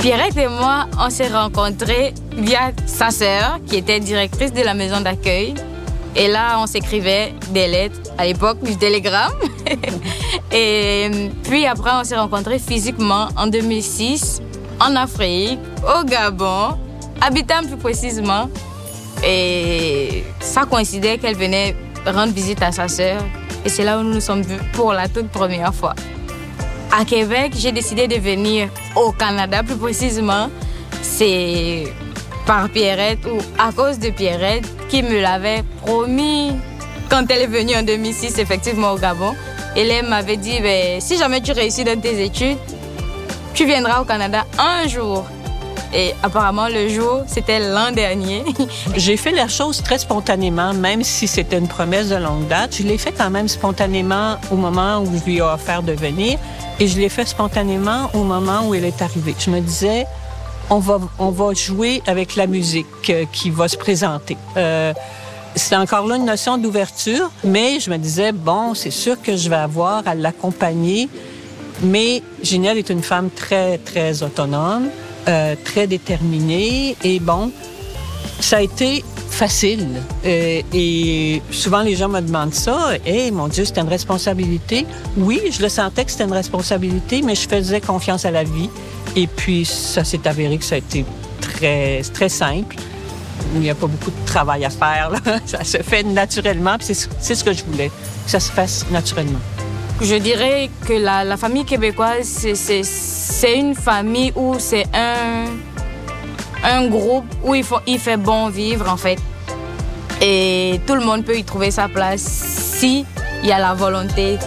Pierrette et moi, on s'est rencontrés via sa sœur, qui était directrice de la maison d'accueil. Et là, on s'écrivait des lettres, à l'époque du télégramme. et puis après, on s'est rencontrés physiquement en 2006, en Afrique, au Gabon, habitant plus précisément. Et ça coïncidait qu'elle venait rendre visite à sa sœur. Et c'est là où nous nous sommes vus pour la toute première fois. À Québec, j'ai décidé de venir au Canada, plus précisément. C'est par Pierrette ou à cause de Pierrette qui me l'avait promis quand elle est venue en 2006, effectivement, au Gabon. Elle m'avait dit, ben, si jamais tu réussis dans tes études, tu viendras au Canada un jour. Et apparemment, le jour, c'était l'an dernier. J'ai fait la chose très spontanément, même si c'était une promesse de longue date. Je l'ai fait quand même spontanément au moment où je lui ai offert de venir. Et je l'ai fait spontanément au moment où elle est arrivée. Je me disais, on va, jouer avec la musique euh, qui va se présenter. Euh, c'est encore là une notion d'ouverture, mais je me disais, bon, c'est sûr que je vais avoir à l'accompagner. Mais Génial est une femme très, très autonome. Euh, très déterminée. Et bon, ça a été facile. Euh, et souvent, les gens me demandent ça. Eh, mon Dieu, c'était une responsabilité. Oui, je le sentais que c'était une responsabilité, mais je faisais confiance à la vie. Et puis, ça s'est avéré que ça a été très, très simple. Il n'y a pas beaucoup de travail à faire. Ça se fait naturellement. C'est ce que je voulais, que ça se fasse naturellement. Je dirais que la, famille québécoise, c'est une famille où c'est un, groupe où il, faut, il fait bon vivre, en fait. Et tout le monde peut y trouver sa place si il y a la volonté